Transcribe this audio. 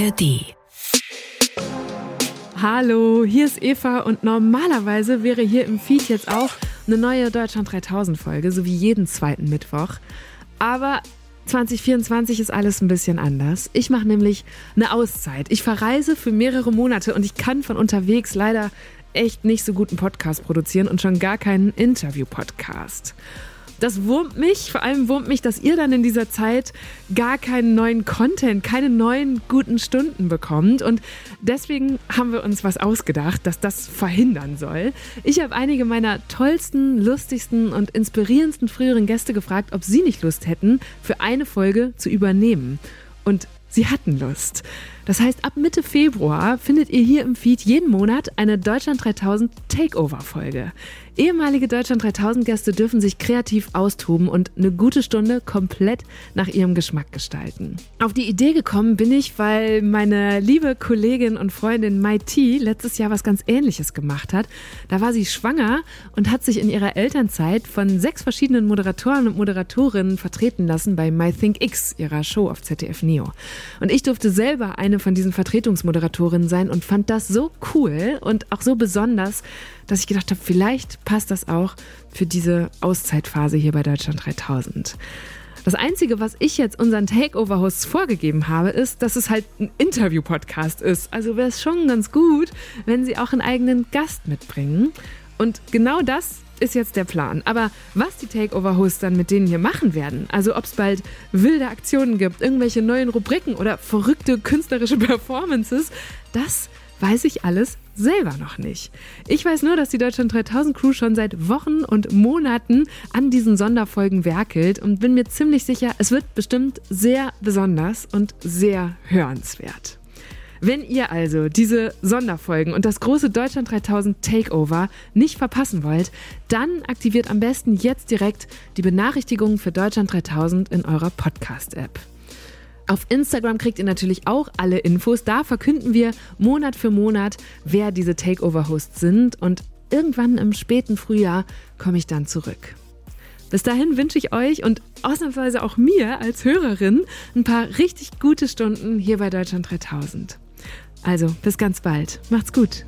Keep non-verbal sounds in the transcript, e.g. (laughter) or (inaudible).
ARD. Hallo, hier ist Eva und normalerweise wäre hier im Feed jetzt auch eine neue Deutschland 3000 Folge, so wie jeden zweiten Mittwoch. Aber 2024 ist alles ein bisschen anders. Ich mache nämlich eine Auszeit. Ich verreise für mehrere Monate und ich kann von unterwegs leider echt nicht so guten Podcast produzieren und schon gar keinen Interview-Podcast. Das wurmt mich, vor allem wurmt mich, dass ihr dann in dieser Zeit gar keinen neuen Content, keine neuen guten Stunden bekommt. Und deswegen haben wir uns was ausgedacht, dass das verhindern soll. Ich habe einige meiner tollsten, lustigsten und inspirierendsten früheren Gäste gefragt, ob sie nicht Lust hätten, für eine Folge zu übernehmen. Und sie hatten Lust. Das heißt, ab Mitte Februar findet ihr hier im Feed jeden Monat eine Deutschland 3000 Takeover-Folge. Ehemalige Deutschland 3000 Gäste dürfen sich kreativ austoben und eine gute Stunde komplett nach ihrem Geschmack gestalten. Auf die Idee gekommen bin ich, weil meine liebe Kollegin und Freundin Mai T letztes Jahr was ganz ähnliches gemacht hat. Da war sie schwanger und hat sich in ihrer Elternzeit von sechs verschiedenen Moderatoren und Moderatorinnen vertreten lassen bei My Think X, ihrer Show auf ZDF Neo. Und ich durfte selber eine von diesen Vertretungsmoderatorinnen sein und fand das so cool und auch so besonders, dass ich gedacht habe, vielleicht passt das auch für diese Auszeitphase hier bei Deutschland 3000. Das Einzige, was ich jetzt unseren Takeover-Hosts vorgegeben habe, ist, dass es halt ein Interview-Podcast ist. Also wäre es schon ganz gut, wenn sie auch einen eigenen Gast mitbringen. Und genau das ist jetzt der Plan. Aber was die Takeover-Hosts dann mit denen hier machen werden, also ob es bald wilde Aktionen gibt, irgendwelche neuen Rubriken oder verrückte künstlerische (laughs) Performances, das weiß ich alles selber noch nicht. Ich weiß nur, dass die Deutschland 3000 Crew schon seit Wochen und Monaten an diesen Sonderfolgen werkelt und bin mir ziemlich sicher, es wird bestimmt sehr besonders und sehr hörenswert. Wenn ihr also diese Sonderfolgen und das große Deutschland 3000 Takeover nicht verpassen wollt, dann aktiviert am besten jetzt direkt die Benachrichtigungen für Deutschland 3000 in eurer Podcast-App. Auf Instagram kriegt ihr natürlich auch alle Infos. Da verkünden wir Monat für Monat, wer diese Takeover-Hosts sind. Und irgendwann im späten Frühjahr komme ich dann zurück. Bis dahin wünsche ich euch und ausnahmsweise auch mir als Hörerin ein paar richtig gute Stunden hier bei Deutschland 3000. Also, bis ganz bald. Macht's gut.